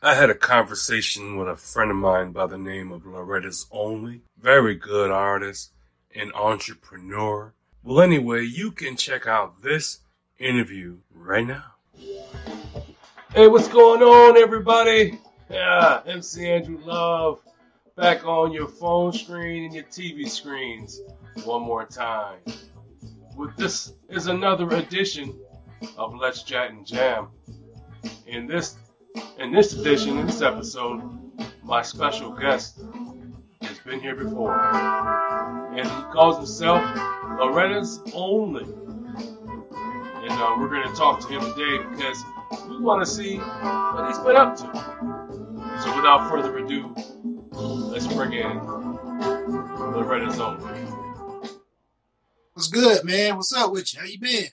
I had a conversation with a friend of mine by the name of Loretta's Only. Very good artist and entrepreneur. Well, anyway, you can check out this interview right now. Hey, what's going on, everybody? Yeah, MC Andrew Love back on your phone screen and your TV screens one more time. With this is another edition of Let's Chat and Jam. In this in this edition, in this episode, my special guest has been here before. And he calls himself Loretta's Only. And uh, we're going to talk to him today because we want to see what he's been up to. So without further ado, let's bring in Loretta's Only. What's good, man? What's up with you? How you been?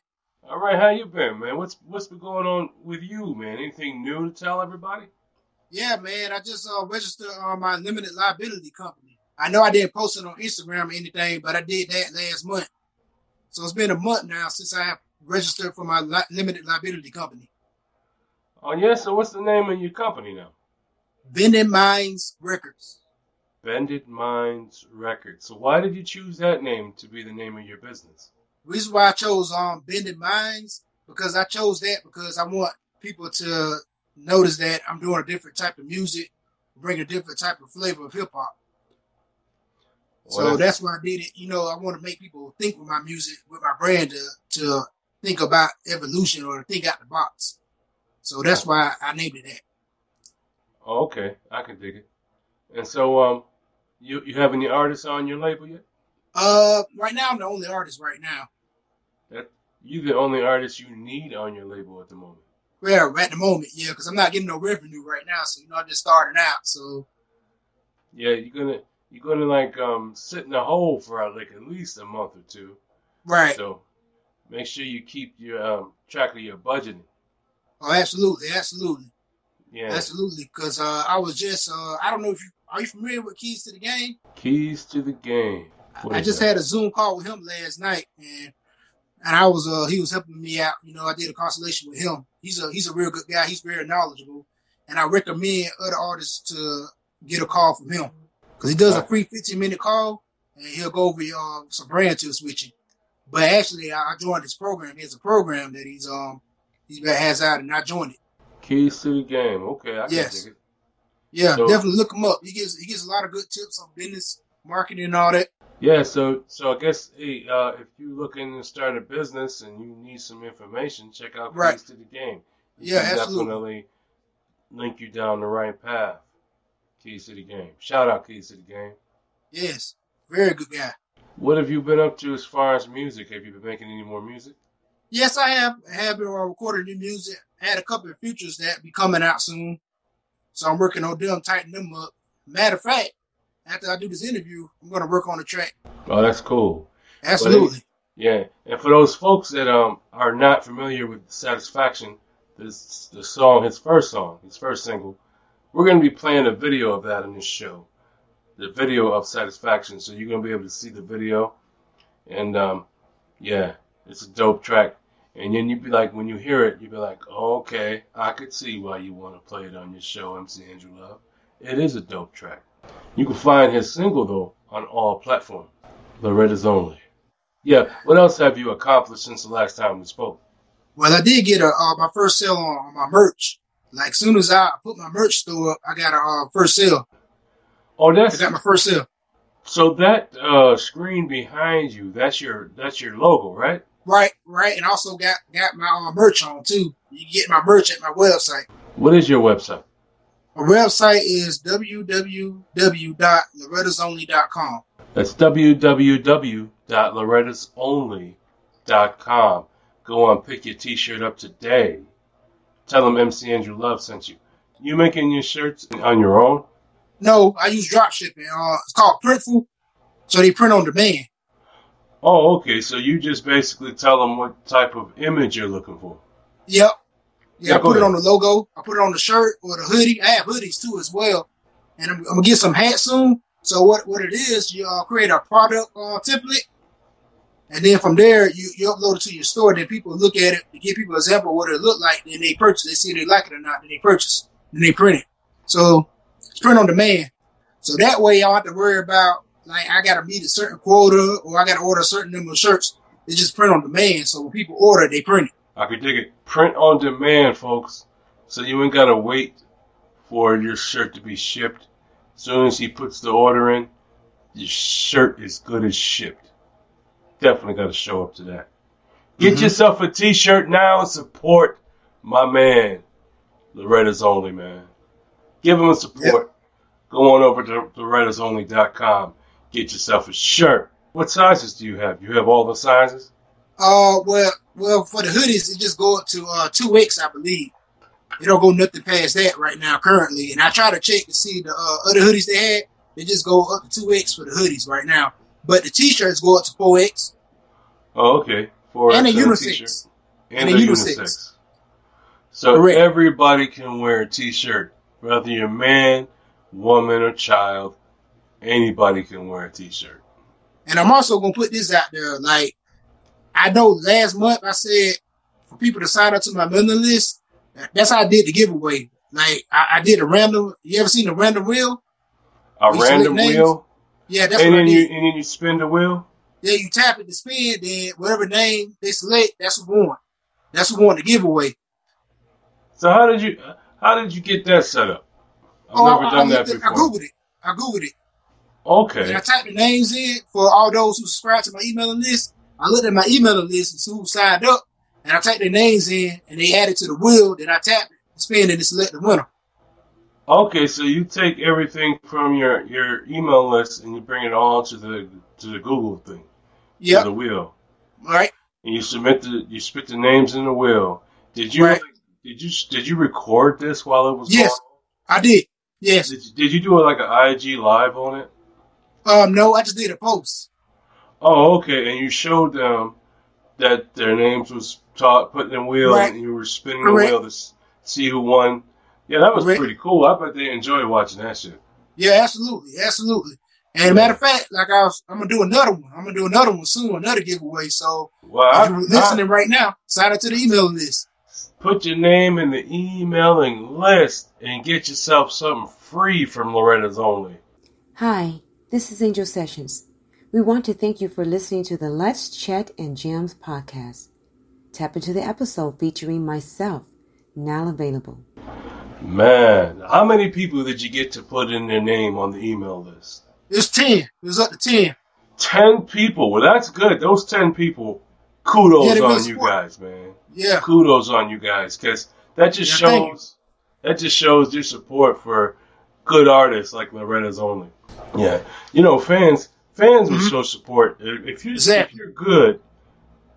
All right, how you been, man? What's what's been going on with you, man? Anything new to tell everybody? Yeah, man. I just uh, registered on my limited liability company. I know I didn't post it on Instagram or anything, but I did that last month. So it's been a month now since I have registered for my li- limited liability company. Oh yeah, so what's the name of your company now? Bended Minds Records. Bended Minds Records. So why did you choose that name to be the name of your business? Reason why I chose um Bending Minds because I chose that because I want people to notice that I'm doing a different type of music, bring a different type of flavor of hip hop. So that's why I did it. You know, I want to make people think with my music, with my brand, to to think about evolution or to think out the box. So that's why I named it that. Oh, okay, I can dig it. And so, um, you you have any artists on your label yet? Uh, right now I'm the only artist right now. You the only artist you need on your label at the moment. Yeah, at the moment, yeah, because I'm not getting no revenue right now. So you know, I'm just starting out. So Yeah, you're gonna you're gonna like um sit in a hole for uh, like at least a month or two. right. So make sure you keep your um track of your budgeting. Oh, absolutely, absolutely. Yeah. Absolutely, because uh, I was just uh, I don't know if you are you familiar with Keys to the Game. Keys to the game. What I just that? had a Zoom call with him last night, and and I was uh he was helping me out. You know, I did a consultation with him. He's a he's a real good guy. He's very knowledgeable, and I recommend other artists to get a call from him because he does a free 15 minute call, and he'll go over uh, some brand tips with you. But actually, I, I joined his program. He has a program that he's um he has out, and I joined it. Keys to the game. Okay, I Yes. Yeah, So- definitely look him up. He gives he gives a lot of good tips on business, marketing, and all that. Yeah, so so I guess hey, uh, if you're looking to start a business and you need some information, check out Right. Keys to the Game. It Yeah, absolutely. definitely link you down the right path. Keys to the Game. Shout out Keys to the Game. Yes, very good guy. What have you been up to as far as music? Have you been making any more music? Yes, I have. I have been uh, recording new music. I had a couple of features that be coming out soon, so I'm working on them, tighten them up. Matter of fact, after I do this interview, I'm going to work on the track. Oh, that's cool. Absolutely. Yeah, and for those folks that um are not familiar with Satisfaction, this the song, his first song, his first single, we're gonna be playing a video of that in this show, the video of Satisfaction. So you're gonna be able to see the video, and um, yeah, it's a dope track. And then you'd be like, when you hear it, you'd be like, oh, okay, I could see why you want to play it on your show, MC Andrew Love. It is a dope track. You can find his single though on all platforms. Loretta's only. Yeah. What else have you accomplished since the last time we spoke? Well, I did get a uh, my first sale on, on my merch. Like as soon as I put my merch store up, I got a uh, first sale. Oh, that's. I got my first sale. so that uh, screen behind you. That's your that's your logo, right? Right, right, and also got got my uh, merch on too. You can get my merch at my website. What is your website? My website is www.lorettasonly.com. That's www.lorettasonly.com. Go on, pick your t-shirt up today. Tell them MC Andrew Love sent you. You making your shirts on your own? No, I use drop shipping. Uh, it's called Printful, so they print on demand. Oh, okay. So you just basically tell them what type of image you're looking for. Yep. Yeah, Yeah, I put it on the logo. I put it on the shirt or the hoodie. I have hoodies too as well. And I'm, I'm gonna get some hats soon. So what, what it is, you uh, create a product uh, template, and then from there you, you upload it to your store. Then people look at it to give people an example of what it look like. Then they purchase. They see if they like it or not. Then they purchase. Then they print it. So it's print on demand. So that way I don't have to worry about like I gotta meet a certain quota or I gotta order a certain number of shirts. They just print on demand. So when people order, they print it. I could dig it. Print on demand, folks. So you ain't gotta wait for your shirt to be shipped. As soon as he puts the order in, your shirt is good as shipped. Definitely gotta show up to that. Get Mhm. yourself a t-shirt now and support my man, Loretta's Only, man. Give him a support. Go on over to lorettasonly.com. Get yourself a shirt. What sizes do you have? You have all the sizes? Uh, well, well, for the hoodies, it just go up to uh two X, I believe. It don't go nothing past that right now currently. And I try to check to see the uh, other hoodies they had. They just go up to two X for the hoodies right now. But the t-shirts go up to four X Oh, okay. Four and a unisex. And And, a a unisex. unisex. So Correct. everybody can wear a t-shirt. Whether you're a man, woman, or child, anybody can wear a t-shirt. And I'm also gonna put this out there. Like, I know last month I said for people to sign up to my mailing list. That's how I did the giveaway. Like, I, I did a random. You ever seen a random wheel? A You random wheel, Yeah, that's and what I then did. you and then you spin the wheel. Yeah, you tap it to spin, then whatever name they select, that's who won. That's who won the giveaway. So how did you how did you get that set up? I've Oh, never I, done I, that at- I before. googled it. I googled it. Okay. And I typed the names in for all those who subscribe to my emailing list. I looked at my emailing list and see who signed up, and I typed their names in, and they added to the wheel. Then I tapped it, spin, and it select the winner. Okay, so you take everything from your, your email list and you bring it all to the to the Google thing, Yeah. the wheel, All right. and you submit the you spit the names in the wheel. Did you Right. did you did you record this while it was Yes. going? I did. Yes. Did you, did you do like an IG live on it? Um. No, I just did a post. Oh, okay, and you showed them that their names was taught put in the wheel, Right. and you were spinning Correct. the wheel to see who won. Yeah, that was Correct. pretty cool. I bet they enjoyed watching that shit. Yeah, absolutely, absolutely. And matter of fact, like I was, I'm gonna do another one. I'm gonna do another one soon, another giveaway. So Well, if I, you're I- listening right now, sign up to the email list. Put your name in the emailing list and get yourself something free from Loretta's Only. Hi, this is Angel Sessions. We want to thank you for listening to the Let's Chat and Jams podcast. Tap into the episode featuring myself, now available. Man, how many people did you get to put in their name on the email list? It's ten. It was up to ten. 10 people. Well, that's good. Those 10 people, kudos Yeah, on you support. guys, man. Yeah, Kudos on you guys because that just Yeah, shows that just shows your support for good artists like Loretta's Only. Yeah, you know, fans fans will Mhm. show support if you if you're good.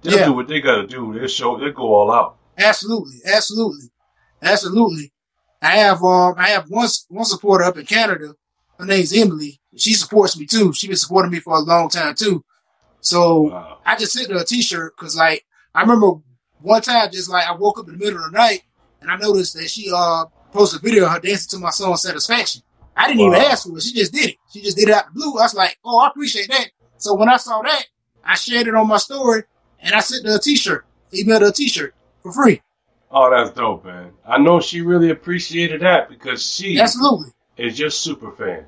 They'll Yeah. do what they got to do. They'll show. They'll go all out. absolutely, absolutely, absolutely. I have um, I have one one supporter up in Canada. Her name's Emily. She supports me too. She's been supporting me for a long time too. So Wow. I just sent her a T-shirt because, like, I remember one time, just like I woke up in the middle of the night and I noticed that she uh posted a video of her dancing to my song "Satisfaction." I didn't even ask for it; she just did it. She just did it out the blue. I was like, "Oh, I appreciate that." So when I saw that, I shared it on my story and I sent her a T-shirt, emailed her a T-shirt for free. Oh, that's dope, man. I know she really appreciated that because she Absolutely, is just super fan.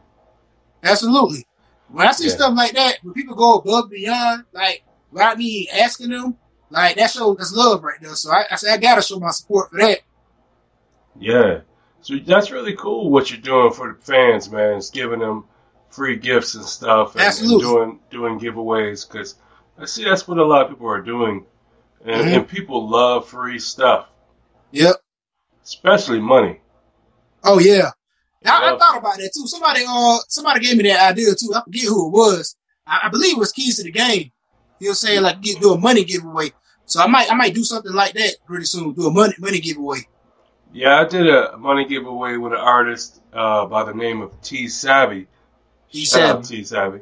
absolutely. When I see Yeah. stuff like that, when people go above and beyond, like without me asking them, like that shows that's love right there. So I, I said I gotta show my support for that. Yeah. So that's really cool what you're doing for the fans, man. It's giving them free gifts and stuff, and, and doing doing giveaways because I see that's what a lot of people are doing, and, Mhm. and people love free stuff, Yep. especially money. Oh yeah. I, I thought about that too. Somebody uh somebody gave me that idea too. I forget who it was. I, I believe it was keys to the game. He was saying like get, do a money giveaway. So I might I might do something like that pretty soon. Do a money money giveaway. Yeah, I did a money giveaway with an artist uh, by the name of T Savvy. He said, T Savvy.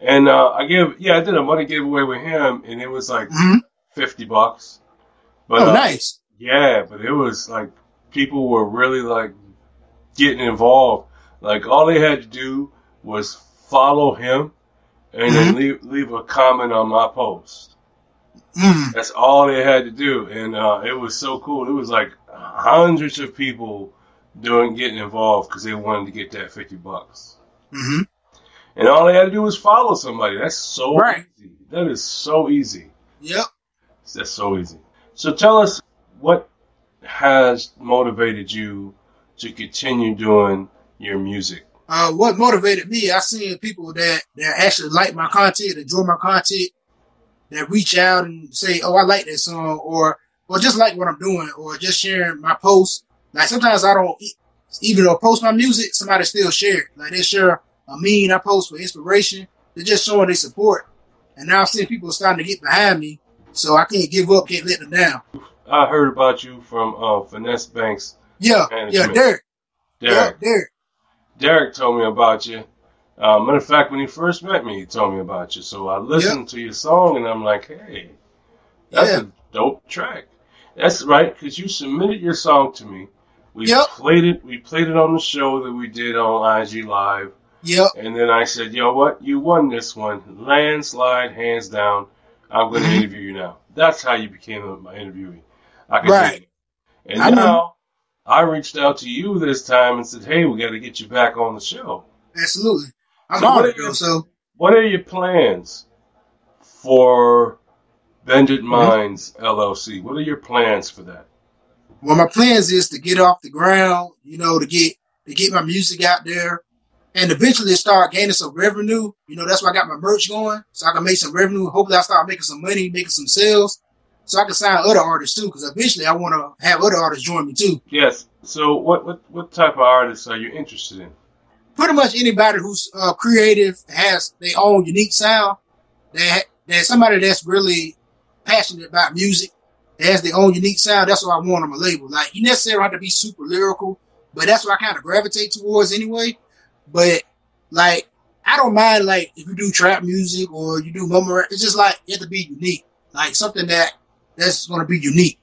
And uh, I give yeah, I did a money giveaway with him, and it was like hmm fifty bucks. But "Oh, uh, nice. Yeah, but it was like people were really like getting involved. Like all they had to do was follow him and then leave leave a comment on my post. Mm. That's all they had to do, and uh, it was so cool. It was like hundreds of people doing getting involved because they wanted to get that fifty bucks. hmm And all they had to do was follow somebody. That's so Right. easy. That is so easy. Yep. That's so easy. So tell us what has motivated you to continue doing your music. Uh, what motivated me? I seen people that that actually like my content, enjoy my content, that reach out and say, "Oh, I like that song," or or just like what I'm doing, or just sharing my posts. Like sometimes I don't even though I post my music, somebody still share it. Like they share a meme I post for inspiration. They're just showing their support. And now I'm seeing people starting to get behind me, so I can't give up, can't let them down. I heard about you from uh, Finesse Banks. Yeah, yeah, Derek, Derek. yeah, Derek. Derek told me about you. Uh, matter of fact, when he first met me, he told me about you. So I listened to your song and I'm like, hey, that's Yeah. a dope track. That's right, because you submitted your song to me. We Yep. played it. We played it on the show that we did on IG Live. Yep, And then I said, yo, what? You won this one. Landslide, hands down. I'm going to Mhm. interview you now. That's how you became my interviewee. I can Right. And I know. now I reached out to you this time and said, hey, we got to get you back on the show. absolutely. I'm So honored, are so. What are your plans for Bended. Minds LLC? What are your plans for that? Well, my plans is to get off the ground, you know, to get to get my music out there, and eventually start gaining some revenue. You know, that's why I got my merch going, so I can make some revenue. Hopefully, I start making some money, making some sales, so I can sign other artists too. Because eventually, I want to have other artists join me too. Yes. So what what what type of artists are you interested in? Pretty much anybody who's uh, creative has their own unique sound. That that somebody that's really passionate about music. That has their own unique sound. That's what I want on my label. Like you necessarily have to be super lyrical, but that's what I kind of gravitate towards anyway. But like I don't mind like if you do trap music or you do mumble rap. It's just like you have to be unique. Like something that that's gonna be unique.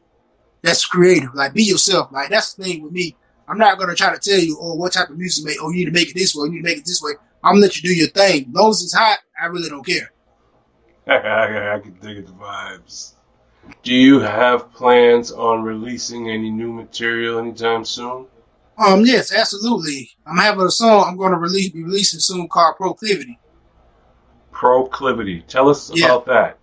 That's creative. Like be yourself. Like that's the thing with me. I'm not gonna try to tell you, oh, what type of music make. Oh, you need to make it this way. You need to make it this way. I'm gonna let you do your thing. As long as it's hot, I really don't care. I, can dig the vibes. Do you have plans on releasing any new material anytime soon? Um, yes, absolutely. I'm having a song I'm gonna release be releasing soon called Proclivity. Proclivity. Tell us Yeah. about that.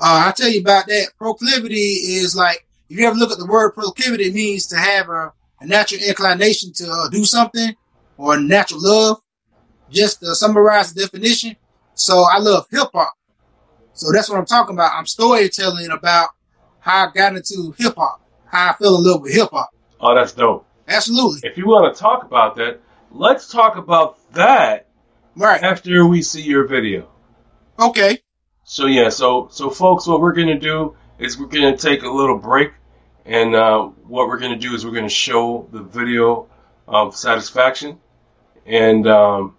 Uh, I'll tell you about that. Proclivity is like, if you ever look at the word proclivity, it means to have a, a natural inclination to uh, do something or a natural love. Just to summarize the definition. So I love hip hop. So that's what I'm talking about. I'm storytelling about how I got into hip hop, how I fell in love with hip hop. Oh, that's dope. Absolutely. If you want to talk about that, let's talk about that Right. after we see your video. Okay. So yeah, so so folks, what we're gonna do is we're gonna take a little break, and uh, what we're gonna do is we're gonna show the video of satisfaction, and um,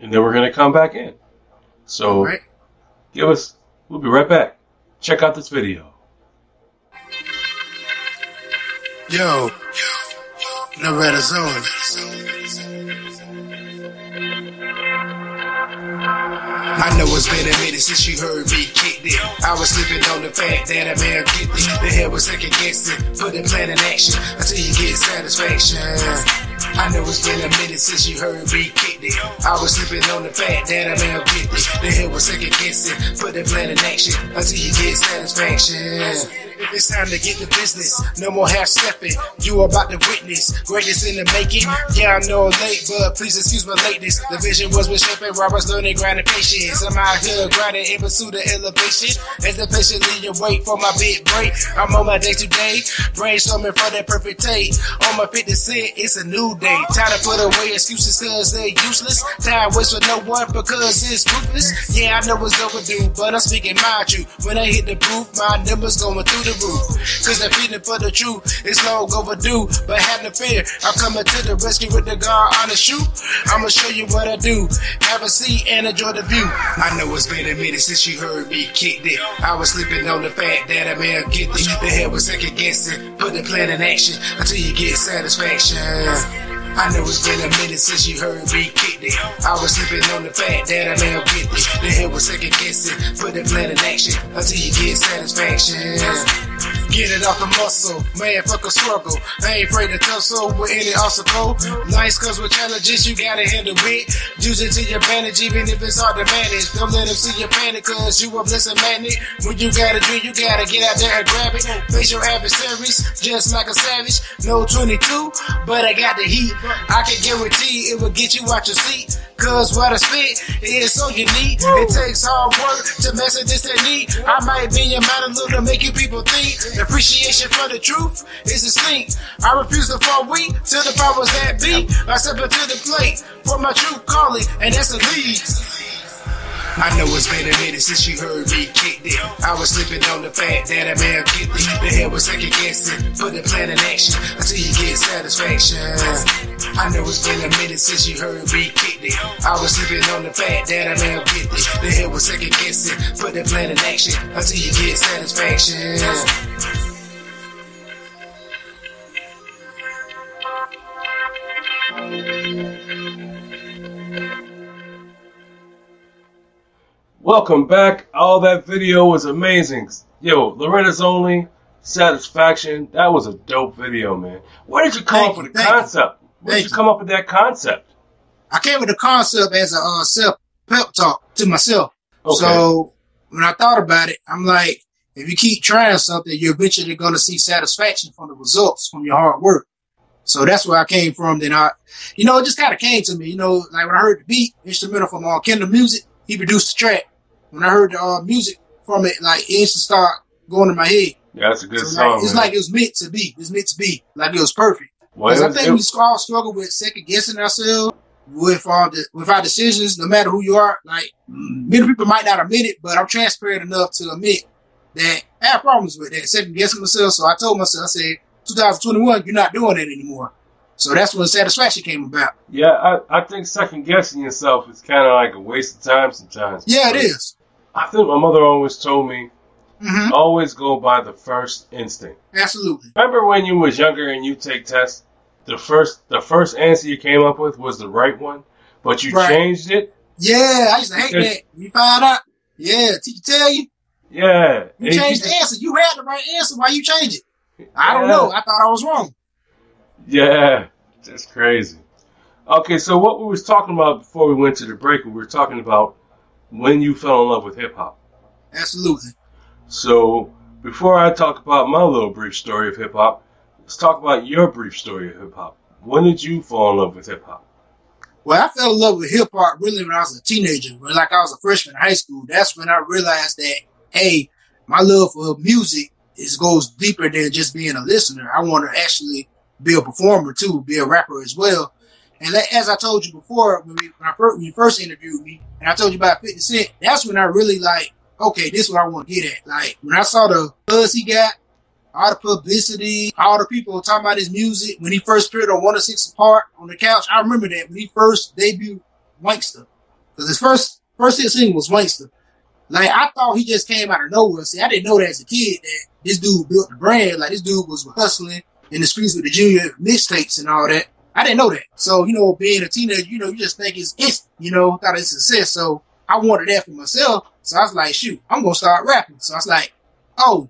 and then we're gonna come back in. So right. give us, we'll be right back. Check out this video. Yo. Red zone. I know it's been a minute since you heard me kick it. I was sleeping on the fact that a man get it. The hell was second guessing. Put the plan in action until you get satisfaction. I know it's been a minute since you heard me kick it. I was sleeping on the fact that a man get it. The hell was second guessing. Put the plan in action until you get satisfaction. It's time to get the business, no more half stepping. You about to witness greatness in the making. Yeah, I know late, but please excuse my lateness. The vision was with shaping, Robert's learning, grinding patience. I'm out here grinding in pursuit of elevation. As I patiently wait for my big break, I'm on my day to day, brainstorming for that perfect take. On my 50 cent, it's a new day. Time to put away excuses cause they useless. Time waits for no one because it's ruthless. Yeah, I know it's overdue, but I'm speaking my truth. When I hit the booth, my numbers going through the roof. Cause the feeling for the truth is long overdue, but have no fear. I'm coming to the rescue with the on the shoot. I'ma show you what I do. Have a seat and enjoy the view. I know it's been a minute since you heard me kick it. I was sleeping on the fact that a man get it. The head was second guessing. Put the plan in action until you get satisfaction. I know it's been a minute since you heard me kick it. I was sleeping on the fact that I never get it. The head was second guessing. Put the plan in action until you get satisfaction. Get it off the muscle, man, fuck a struggle. I ain't afraid to tussle with any obstacle. Nice cause with challenges, you gotta handle it. Use it to your advantage, even if it's hard to manage. Don't let them see your panic, cause you a blessed magnet. When you got a dream, you gotta get out there and grab it. Face your adversaries, just like a savage. No 22, but I got the heat. I can guarantee it will get you out your seat. Cause what I spit is so unique. It takes hard work to master this technique. I might be your mind a little to make you people think. Appreciation for the truth is a distinct. I refuse to fall weak to the powers that be. I step into the plate for my true calling, and that's the lead. I know it's been a minute since you heard me kick it. I was sleeping on the fact that a man get it. The head was second guessing. Put the plan in action until you get satisfaction. I know it's been a minute since you heard me kick it. I was sleeping on the fact that a man get it. The head was second guessing. Put the plan in action until you get satisfaction. Welcome back. All that video was amazing. Yo, Loretta's only satisfaction. That was a dope video, man. Where did you come Thank up with the you. concept? Where did you you. come up with that concept? I came with the concept as a uh, self pep talk to myself. Okay. So when I thought about it, I'm like, if you keep trying something, you're eventually going to see satisfaction from the results from your hard work. So that's where I came from. Then I, you know, it just kind of came to me. You know, like when I heard the beat instrumental from uh, Kendall Music, he produced the track. When I heard the uh, music from it, like it instant start going in my head. yeah, that's a good So, song. like, it's like it was meant to be. It's meant to be. Like it was perfect. Well, Because it I think it- we all struggle with second guessing ourselves with our de- with our decisions, no matter who you are. Like many people might not admit it, but I'm transparent enough to admit that I have problems with that second guessing myself. So I told myself, I said, 2021, you're not doing that anymore. So that's when satisfaction came about. yeah, I, I think second guessing yourself is kind of like a waste of time sometimes. Yeah, it is. I think my mother always told me hmm always go by the first instinct. Absolutely. Remember when you was younger and you take tests? The first the first answer you came up with was the right one, but you Right. changed it. Yeah, I used to hate Because- that. You find out. Yeah, teacher tell you, Yeah, you changed the answer. You had the right answer. Why you change it? I don't know. I thought I was wrong. Yeah, that's crazy. Okay, so what we was talking about before we went to the break, we were talking about when you fell in love with hip hop. Absolutely. So before I talk about my little brief story of hip hop, let's talk about your brief story of hip hop. When did you fall in love with hip hop? Well, I fell in love with hip hop really when I was a teenager. When like I was a freshman in high school, that's when I realized that hey, my love for music is goes deeper than just being a listener. I want to actually be a performer too, be a rapper as well. And as I told you before, when, we, when, first, when you first interviewed me, and I told you about 50 Cent, that's when I really like, okay, this is what I want to get at. Like when I saw the buzz he got, all the publicity, all the people talking about his music when he first appeared on 106 & Park on the couch. I remember that when he first debuted Wanksta. Because his first first hit single was Wanksta. Like I thought he just came out of nowhere. See, I didn't know that as a kid that this dude built the brand. Like this dude was hustling in the streets with the junior mixtapes and all that. I didn't know that. So, you know, being a teenager, you know, you just think it's instant, you know, thought it's a success. So I wanted that for myself. So I was like, shoot, I'm gonna start rapping. So I was like, oh,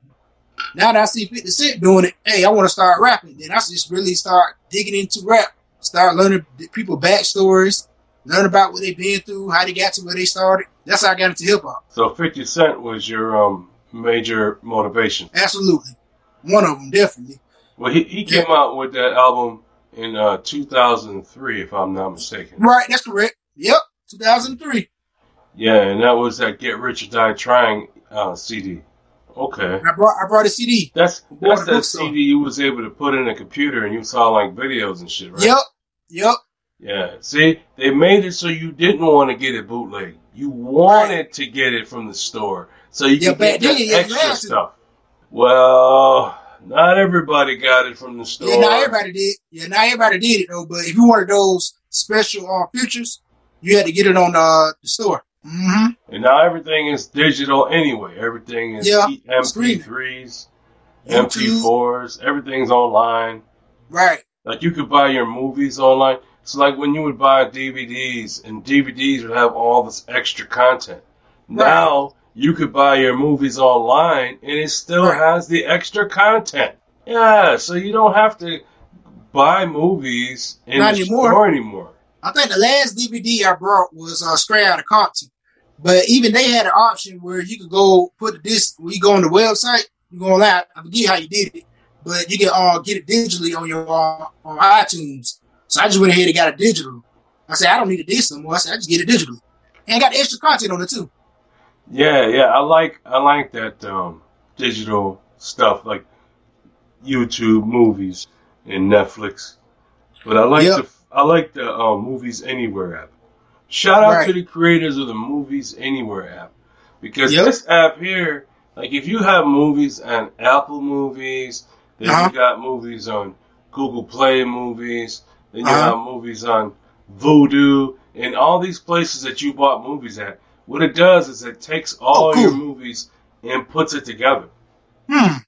now that I see 50 Cent doing it, hey, I want to start rapping. Then I just really start digging into rap, start learning people backstories, learn about what they've been through, how they got to where they started. That's how I got into hip hop. So 50 Cent was your um, major motivation. Absolutely. One of them definitely. Well, he, he came out with that album in uh, 2003, if I'm not mistaken. Right, that's correct. Yep, 2003. Yeah, and that was that Get Rich or Die Trying uh, CD. Okay. I brought I brought a CD. That's that's that. CD you was able to put in a computer and you saw like videos and shit, right? Yep, yep. Yeah. See, they made it so you didn't want to get it bootleg. You wanted to get it from the store so you Yeah, could get back then, that yeah, extra stuff. Well, not everybody got it from the store. Yeah, not everybody did. Yeah, not everybody did it though. But if you wanted those special uh, features, you had to get it on uh, the store. Mm-hmm. And now everything is digital anyway. Everything is Yeah, E- MP3s, YouTube. MP4s. Everything's online. Right. Like you could buy your movies online. It's like when you would buy DVDs, and DVDs would have all this extra content. Right. Now you could buy your movies online, and it still Right. has the extra content. Yeah, so you don't have to buy movies in Not the anymore. store anymore. I think the last DVD I brought was uh, straight out of Compton. But even they had an option where you could go put the disc, when you go on the website, you go online, I forget how you did it, but you can uh, get it digitally on your uh, on iTunes. So I just went ahead and got it digital. I said, I don't need a disc no more. I said, I just get it digital. And got extra content on it too. Yeah, yeah, I like I like that um, digital stuff like YouTube movies and Netflix. But I like Yep. the I like the um, Movies Anywhere app. Shout out to the creators of the Movies Anywhere app because Yep. this app here, like if you have movies on Apple Movies, then Uh-huh. you got movies on Google Play Movies, then you Uh-huh. have movies on Vudu, and all these places that you bought movies at. What it does is it takes all Oh, cool. your movies and puts it together. Hmm.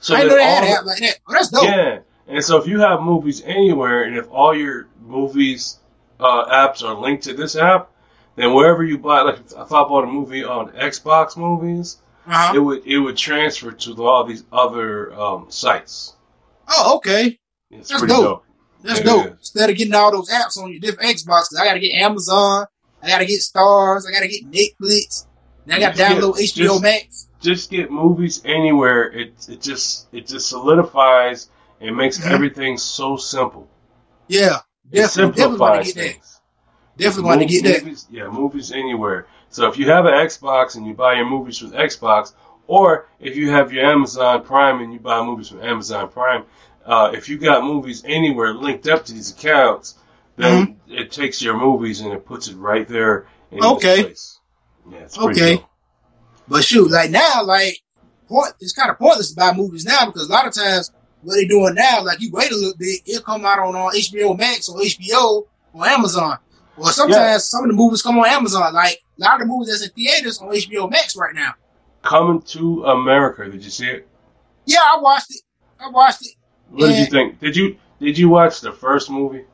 So I that know they had all- an app like that. Oh, that's dope. yeah, and so if you have movies anywhere, and if all your movies uh, apps are linked to this app, then wherever you buy, like if I bought a movie on Xbox Movies, Uh-huh. it would it would transfer to all these other um, sites. Oh, okay. It's That's pretty dope. dope. That's dope. Instead of getting all those apps on your different Xbox, 'cause I got to get Amazon, I got to get Starz, I got to get Netflix, then I got to Just download get- HBO just- Max. Just get movies anywhere. It it just it just solidifies and makes Mhm. everything so simple. Yeah, It definitely, definitely want to get that. Definitely want to get that. Movies, yeah, movies anywhere. So if you have an Xbox and you buy your movies with Xbox, or if you have your Amazon Prime and you buy movies from Amazon Prime, uh, if you got movies anywhere linked up to these accounts, then Mm-hmm. it takes your movies and it puts it right there in Okay. place. Yeah, it's Okay. dope. But shoot, like now, like point, it's kind of pointless to buy movies now because a lot of times what they're doing now, like you wait a little bit, it'll come out on, on HBO Max or HBO or Amazon. Or sometimes Yeah. some of the movies come on Amazon. Like a lot of the movies that's in theaters on HBO Max right now. Coming to America. Did you see it? Yeah, I watched it. I watched it. What did you think? Did you did you watch the first movie?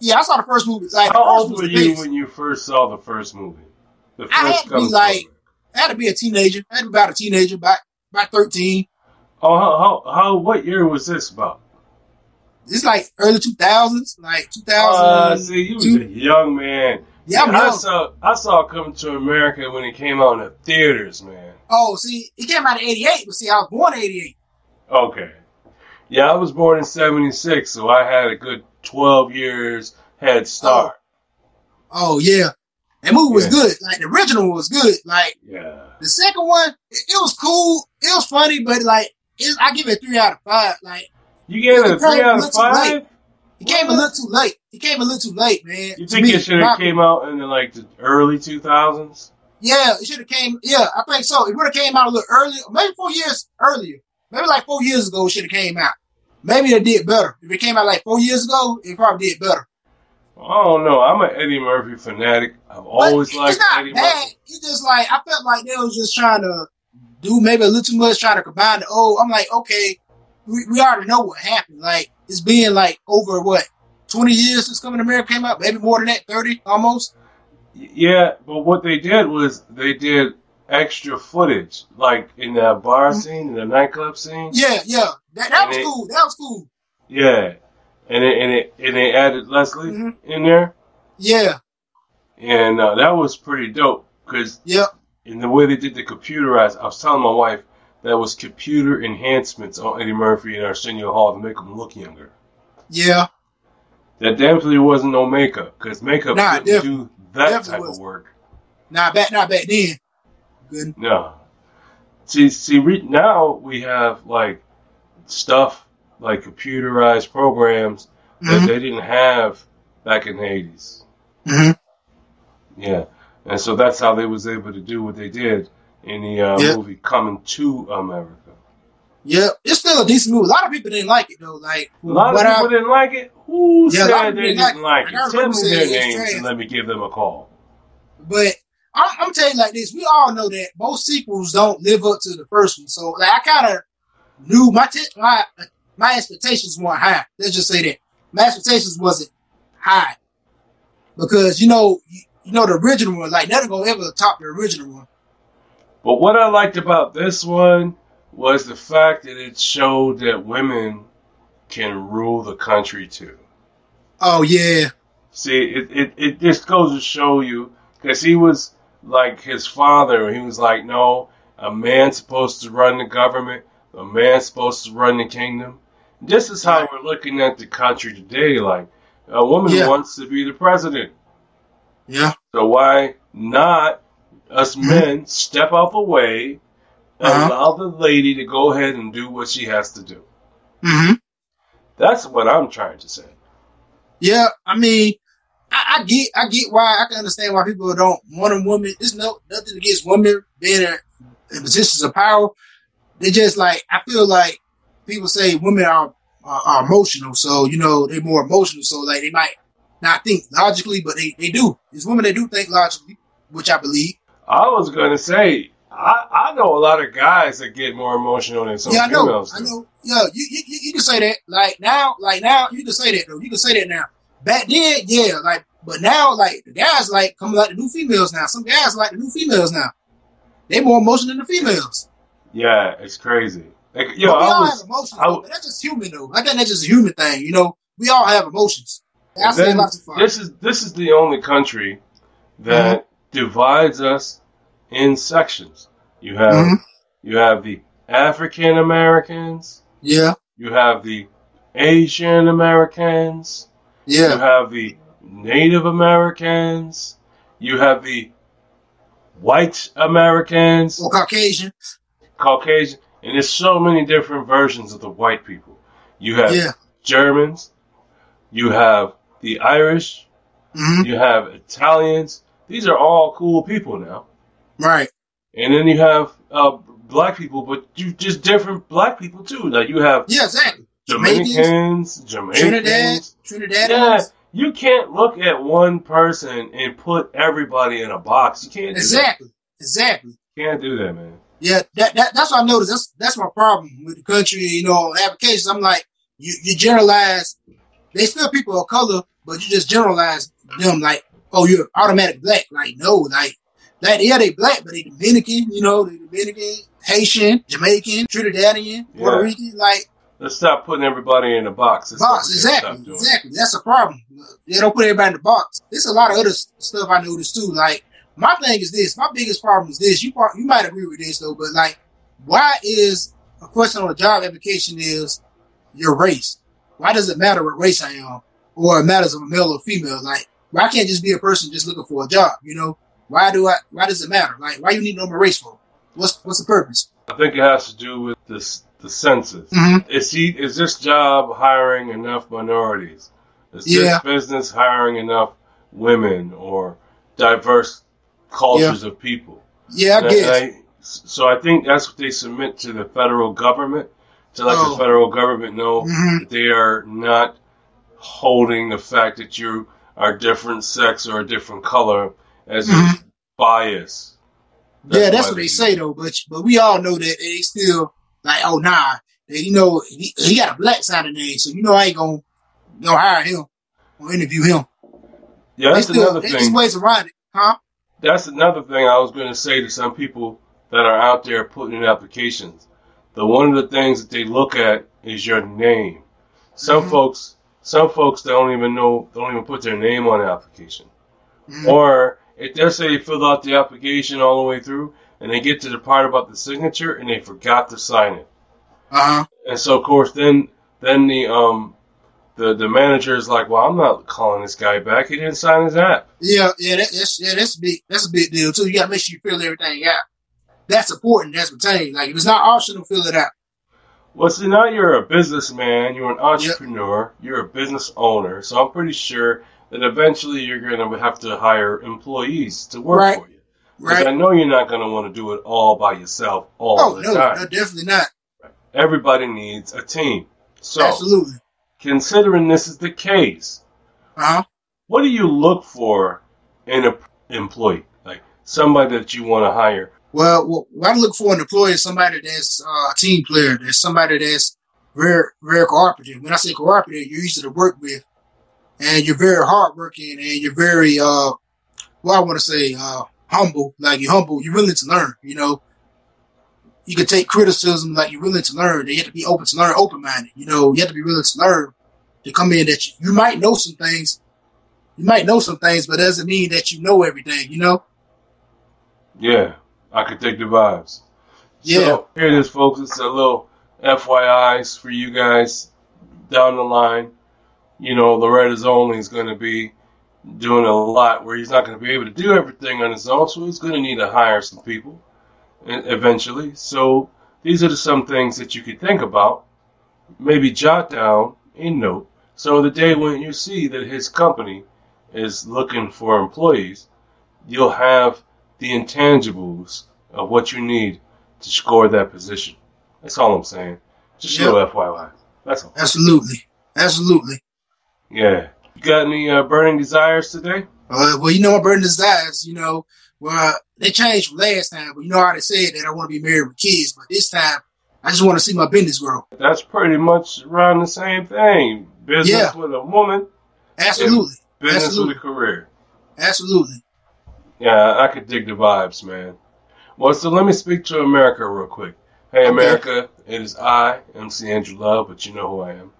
Yeah, I saw the first movie. Like How old were you when you first saw the first movie? The first I had to be like-. I had to be a teenager. I had to be about a teenager, about about thirteen. Oh, how, how, how, what year was this about? It's like early two thousands, like two Uh, see, you was a young man. yeah, I saw, I saw Coming to America when it came out in the theaters, man. Oh, see, it came out in '88, but see, I was born in '88. Okay. Yeah, I was born in 76, so I had a good 12 years head start. Oh, oh yeah, that movie was Yeah. good. Like the original was good. Like Yeah. the second one, it, it was cool. It was funny, but like it, I give it a three out of five. Like You gave it a 3 out of 5? it came a little too late. It came a little too late, man. You think me. it should have came out in the, like the early 2000s? Yeah, it should have came. Yeah, I think so. It would have came out a little earlier, maybe four years earlier. Maybe like four years ago, it should have came out. Maybe it did better. If it came out like four years ago, it probably did better. I don't know. I'm an Eddie Murphy fanatic. I've But always it's liked Eddie bad. Murphy. It's just like I felt like they was just trying to do maybe a little too much, trying to combine the old. I'm like, okay, we, we already know what happened. Like it's been like over what twenty years since Coming to America came out, maybe more than that, thirty almost. Yeah, but what they did was they did extra footage, like in that bar Mhm. scene, in the nightclub scene. Yeah, yeah, that that was cool. That was cool. Yeah, and it, and it and they added Leslie Mhm. in there, Yeah, and uh, that was pretty dope because yeah, in the way they did the computerized, I was telling my wife that was computer enhancements on Eddie Murphy and Arsenio Hall to make him look younger. Yeah, That definitely wasn't no makeup because makeup Nah, def- do that type wasn't. of work. not back, not back then. Good. No. See, see, re- now we have like stuff like computerized programs that Mhm. they didn't have back in the eighties. hmm Yeah, and so that's how they was able to do what they did in the uh, Yeah. movie Coming to America. Yeah, it's still a decent movie. A lot of people didn't like it though. Like A lot of people I- didn't like it. Who Yeah, said they didn't like like it? it. I Tell me their names trash. and let me give them a call. But I'm, I'm telling you like this: we all know that most sequels don't live up to the first one. So like, I kind of knew. My t- my my expectations weren't high. Let's just say that. My expectations wasn't high. Because you know you, you know the original one. Like nothing gonna ever top the original one. But what I liked about this one was the fact that it showed that women can rule the country too. Oh yeah, See, it, it, it just goes to show you, because he was like his father, he was like, no, a man's supposed to run the government, a man's supposed to run the kingdom. This is how we're looking at the country today. Like, a woman Yeah. wants to be the president. yeah, So why not us men step off the way and Uh-huh. allow the lady to go ahead and do what she has to do? hmm That's what I'm trying to say. yeah. I mean, I, I get I get why I can understand why people don't want a woman. There's no nothing against women being in, in positions of power. They just like I feel like people say women are, are are emotional, so you know they're more emotional. So like they might not think logically, but they, they do. There's women that do think logically, which I believe. I was gonna say, I, I know a lot of guys that get more emotional than some yeah, I know, females. I know. Yeah, you, you you can say that. Like now, like now, you can say that though. You can say that now. Back then, yeah, like but now, like the guys like coming like the new females now. Some guys like the new females now. They more emotional than the females. Yeah, it's crazy. Like, yo, but we I all was, have emotions, I though, but that's just human though. I think that's just a human thing. You know, we all have emotions. Then lots of fun. this is this is the only country that Mm-hmm. divides us in sections. You have Mhm. you have the African Americans, Yeah, you have the Asian Americans, Yeah. you have the Native Americans, you have the white Americans, or Caucasian. Caucasian, and there's so many different versions of the white people. You have Yeah, Germans, you have the Irish, hmm you have Italians. These are all cool people now. right. And then you have uh, black people, but you just different black people too. Like you have Yeah, exactly. Jamaicans, Jamaicans. Trinidad, Trinidad. Yeah, you can't look at one person and put everybody in a box. You can't do Exactly, exactly. can't do that, man. Yeah, that, that that's what I noticed. That's that's my problem with the country. You know, applications. I'm like, you you generalize. They still people of color, but you just generalize them like, oh, you're automatic black. Like, no, like, like yeah, they black, but they Dominican. You know, they Dominican, Haitian, Jamaican, Trinidadian, Puerto Yeah. Rican. Like, Let's stop putting everybody in a box. That's box. what we gotta stop Exactly, exactly. That's a problem. They don't put everybody in the box. There's a lot of other stuff I noticed too. Like my thing is this. My biggest problem is this. You you might agree with this though, but like, why is a question on a job application is your race? Why does it matter what race I am, or it matters if I'm male or female? Like, why can't just be a person just looking for a job? You know, why do I? Why does it matter? Like, why you need to know my race for? What's what's the purpose? I think it has to do with this the census. Mm-hmm. Is he is this job hiring enough minorities? Is Yeah. this business hiring enough women or diverse cultures of people? Yeah, I guess. I- so I think that's what they submit to the federal government to let Oh. the federal government know Mhm. that they are not holding the fact that you are different sex or a different color as a Mhm. bias. yeah, that's what they do say though. But but we all know that they still like, oh nah, they, you know he, he got a black side of the name, so you know I ain't gonna gonna hire him or interview him. Yeah, They that's still another they thing. just ways around it, huh? That's another thing I was going to say to some people that are out there putting in applications. The one of the things that they look at is your name. Some Mhm. folks, some folks don't even know, don't even put their name on the application. Mhm. Or if they say they filled out the application all the way through, and they get to the part about the signature and they forgot to sign it. Uh huh. And so of course then then the um the the manager is like, well, I'm not calling this guy back. He didn't sign his app. Yeah, yeah, that, that's yeah, that's a big that's a big deal too. You gotta make sure you fill everything out. That's important. That's retained. Like if it's not optional, fill it out. Well, see, now you're a businessman, you're an entrepreneur, you're a business owner, so I'm pretty sure that eventually you're going to have to hire employees to work Right. for you. Right? I know you're not going to want to do it all by yourself all Oh the no, time. no, definitely not. Everybody needs a team. So, Absolutely. Considering this is the case, Uh huh. what do you look for in an employee? Like somebody that you want to hire. Well, what what I'm for in an employee is somebody that's uh, a team player. That's somebody that's very, very cooperative. When I say cooperative, you're easy to work with, and you're very hardworking, and you're very, uh, well, I want to say, uh, humble. Like you're humble. You're willing to learn. You know, you can take criticism like you're willing to learn. You have to be open to learn, open minded. You know, you have to be willing to learn to come in that you, you might know some things. You might know some things, but it doesn't mean that you know everything. You know. Yeah, I could take the vibes. Yeah. So here it is, folks. It's a little FYIs for you guys down the line. You know, Loretta's only is going to be doing a lot where he's not going to be able to do everything on his own, so he's going to need to hire some people eventually. So these are the, some things that you could think about, maybe jot down a note. So the day when you see that his company is looking for employees, you'll have the intangibles of what you need to score that position. That's all I'm saying. Just a Yep. little FYI. That's all. Absolutely. Absolutely. Yeah. You got any uh, burning desires today? Uh, well, you know, my burden desires, you know, well, they changed from last time, but you know how they said that I want to be married with kids, but this time I just want to see my business grow. That's pretty much around the same thing. Business Yeah. with a woman, Absolutely. business Absolutely. with a career. Absolutely. Yeah, I could dig the vibes, man. Well, so let me speak to America real quick. Hey, Okay. America, it is I, MC Andrew Love, but you know who I am.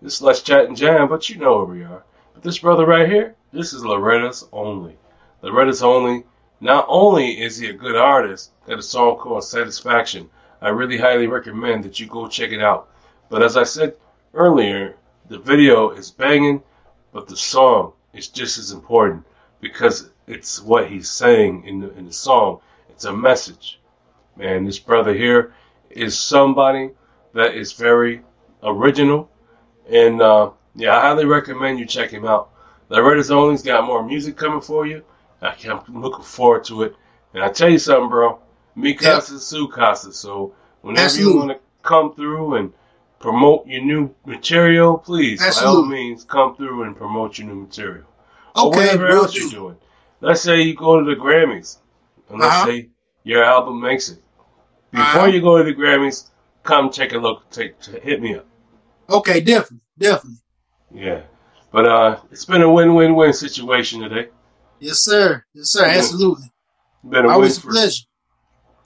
This is Let's Chat and Jam, but you know who we are. But this brother right here, this is Loretta's Only. Loretta's Only, not only is he a good artist, got a song called Satisfaction. I really highly recommend that you go check it out. But as I said earlier, the video is banging, but the song is just as important because it's what he's saying in the, in the song. It's a message. Man, this brother here is somebody that is very original. And uh, yeah, I highly recommend you check him out. Loretta's Only's got more music coming for you. I I'm looking forward to it. And I tell you something, bro. Me casa, su casa. So whenever Absolutely. you want to come through and promote your new material, please, by all Absolutely. means, come through and promote your new material. Or Okay, whatever else you're doing. Let's say you go to the Grammys, and let's Uh-huh. say your album makes it. Before Uh-huh. you go to the Grammys, come take a look. Take hit me up. Okay, definitely. Definitely. Yeah, but uh, it's been a win-win-win situation today. Yes, sir. Yes, sir. Absolutely. Been a Always a win for pleasure.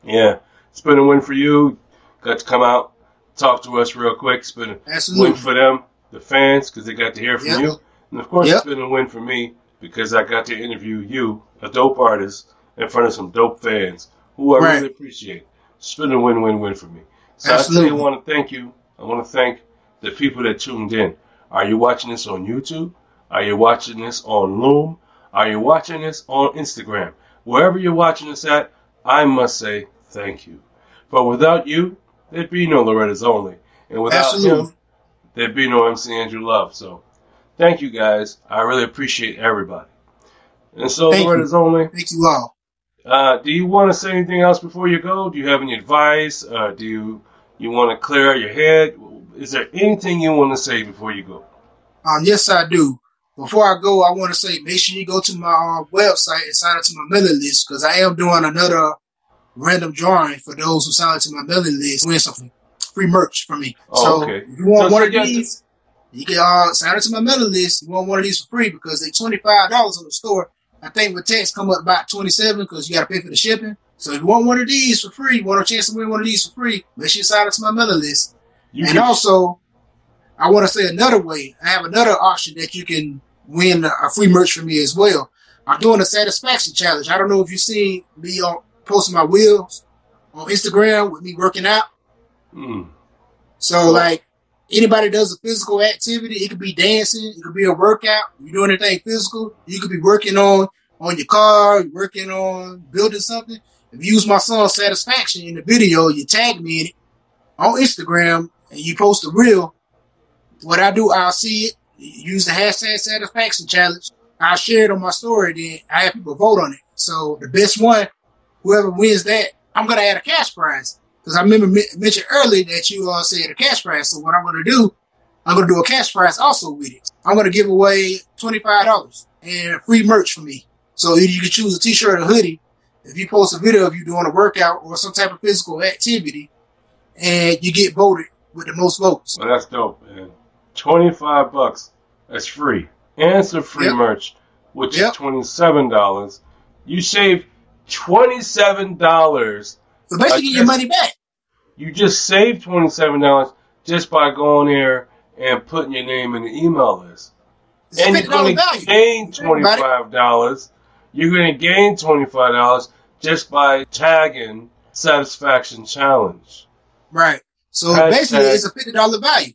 yeah. It's been a win for you. Got to come out, talk to us real quick. It's been a win for them, the fans, because they got to hear from Yep. you, and of course, Yep. it's been a win for me because I got to interview you, a dope artist, in front of some dope fans who I Right. really appreciate. It's been a win-win-win for me. So I Absolutely. I want to thank you. I want to thank the people that tuned in. Are you watching this on YouTube? Are you watching this on Loom? Are you watching this on Instagram? Wherever you're watching this at, I must say thank you. But without you, there'd be no Loretta's Only. And without Absolutely. him, there'd be no MC Andrew Love. So thank you guys. I really appreciate everybody. And so Thank you. Loretta's Only, Thank you all. uh, do you want to say anything else before you go? Do you have any advice? Uh, do you you want to clear out your head? Is there anything you want to say before you go? Um, yes, I do. Before I go, I want to say make sure you go to my uh, website and sign up to my mailing list because I am doing another random drawing for those who sign up to my mailing list. Win some free merch from me. Oh, so okay. if you want So one of these, you can uh, sign up to my mailing list. You want one of these for free because they're twenty five dollars on the store. I think with tax come up about twenty seven because you got to pay for the shipping. So if you want one of these for free, want a chance to win one of these for free, make sure you sign up to my mailing list. You and can- also, I want to say another way. I have another option that you can win a free merch from me as well. I'm doing a satisfaction challenge. I don't know if you've seen me on posting my wheels on Instagram with me working out. Hmm. So like anybody does a physical activity, it could be dancing, it could be a workout. You're doing anything physical, you could be working on on your car, you're working on building something. If you use my song satisfaction in the video, you tag me in it on Instagram and you post a reel. What I do, I'll see it, use the hashtag satisfaction challenge. I'll share it on my story, then I have people vote on it. So the best one, whoever wins that, I'm gonna add a cash prize. Because I remember m- mentioned earlier that you all said a cash prize. So what I'm going to do, I'm going to do a cash prize also with it. I'm going to give away $25 and free merch for me. So you can choose a t-shirt or hoodie. If you post a video of you doing a workout or some type of physical activity and you get voted with the most votes. Well, that's dope, man. 25 bucks. That's free. And some free Yep. merch, which Yep. is $27. You save $27 So basically you get your money back. You just saved seven dollars just by going there and putting your name in the email list, It's and you're going to gain Think twenty about it. five dollars. You're going to gain twenty five dollars just by tagging Satisfaction Challenge. Right. So Hashtag- basically it's a $50 value.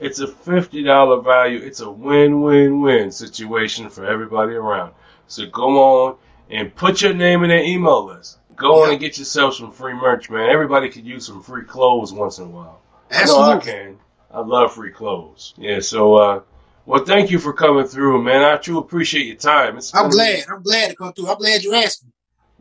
It's a fifty dollar value. It's a win win win situation for everybody around. So go on and put your name in that email list. Go on and get yourself some free merch, man. Everybody could use some free clothes once in a while. I Absolutely. know I can. I love free clothes. Yeah, so uh well thank you for coming through, man. I truly appreciate your time. I'm glad. I'm glad to come through. I'm glad you asked me.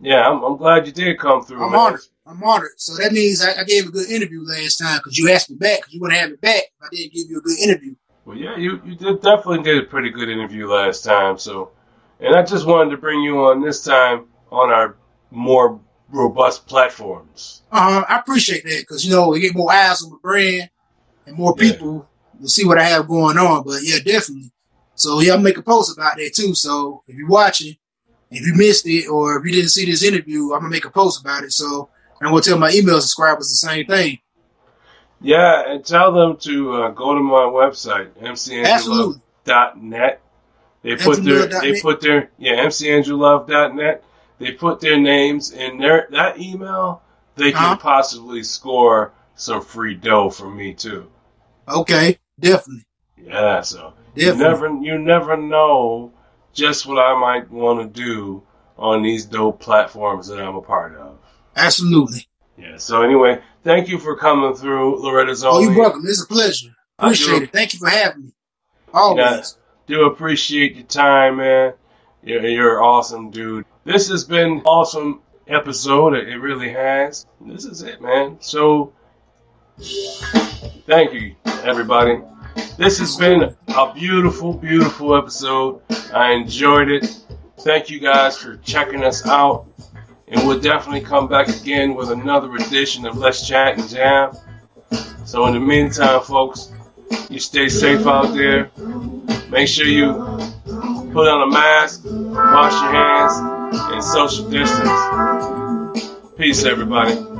Yeah, I'm, I'm glad you did come through, I'm man. honored. I'm honored. So that means I, I gave a good interview last time because you asked me back because you wouldn't have me back if I didn't give you a good interview. Well yeah, you, you did definitely did a pretty good interview last time, so and I just wanted to bring you on this time on our more robust platforms. Uh, I appreciate that because you know we get more eyes on the brand and more Yeah. people will see what I have going on. But yeah, definitely. So yeah, I'll make a post about that too. So if you're watching, if you missed it or if you didn't see this interview, I'm gonna make a post about it. So I'm gonna tell my email subscribers the same thing. Yeah, and tell them to uh, go to my website, mcandrewlove.net. They put their they put their yeah, mcandrewlove.net. They put their names in their that email, they can Uh-huh. possibly score some free dough from me too. Okay, definitely, Yeah, so definitely. you never you never know just what I might want to do on these dope platforms that I'm a part of. Absolutely. Yeah. So anyway, thank you for coming through, Loretta's Oh, you're welcome. It's a pleasure. Appreciate it. Thank you for having me. Always. do appreciate your time, man. You're, you're an awesome dude. This has been awesome episode. It really has. This is it, man. So, thank you, everybody. This has been a beautiful, beautiful episode. I enjoyed it. Thank you guys for checking us out. And we'll definitely come back again with another edition of Let's Chat and Jam. So, in the meantime, folks, you stay safe out there. Make sure you put on a mask, wash your hands, and social distance. Peace, everybody.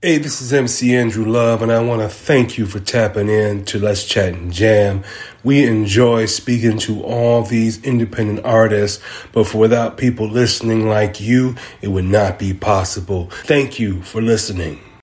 Hey, this is MC Andrew Love, and I want to thank you for tapping in to Let's Chat and Jam. We enjoy speaking to all these independent artists, but without people listening like you, it would not be possible. Thank you for listening.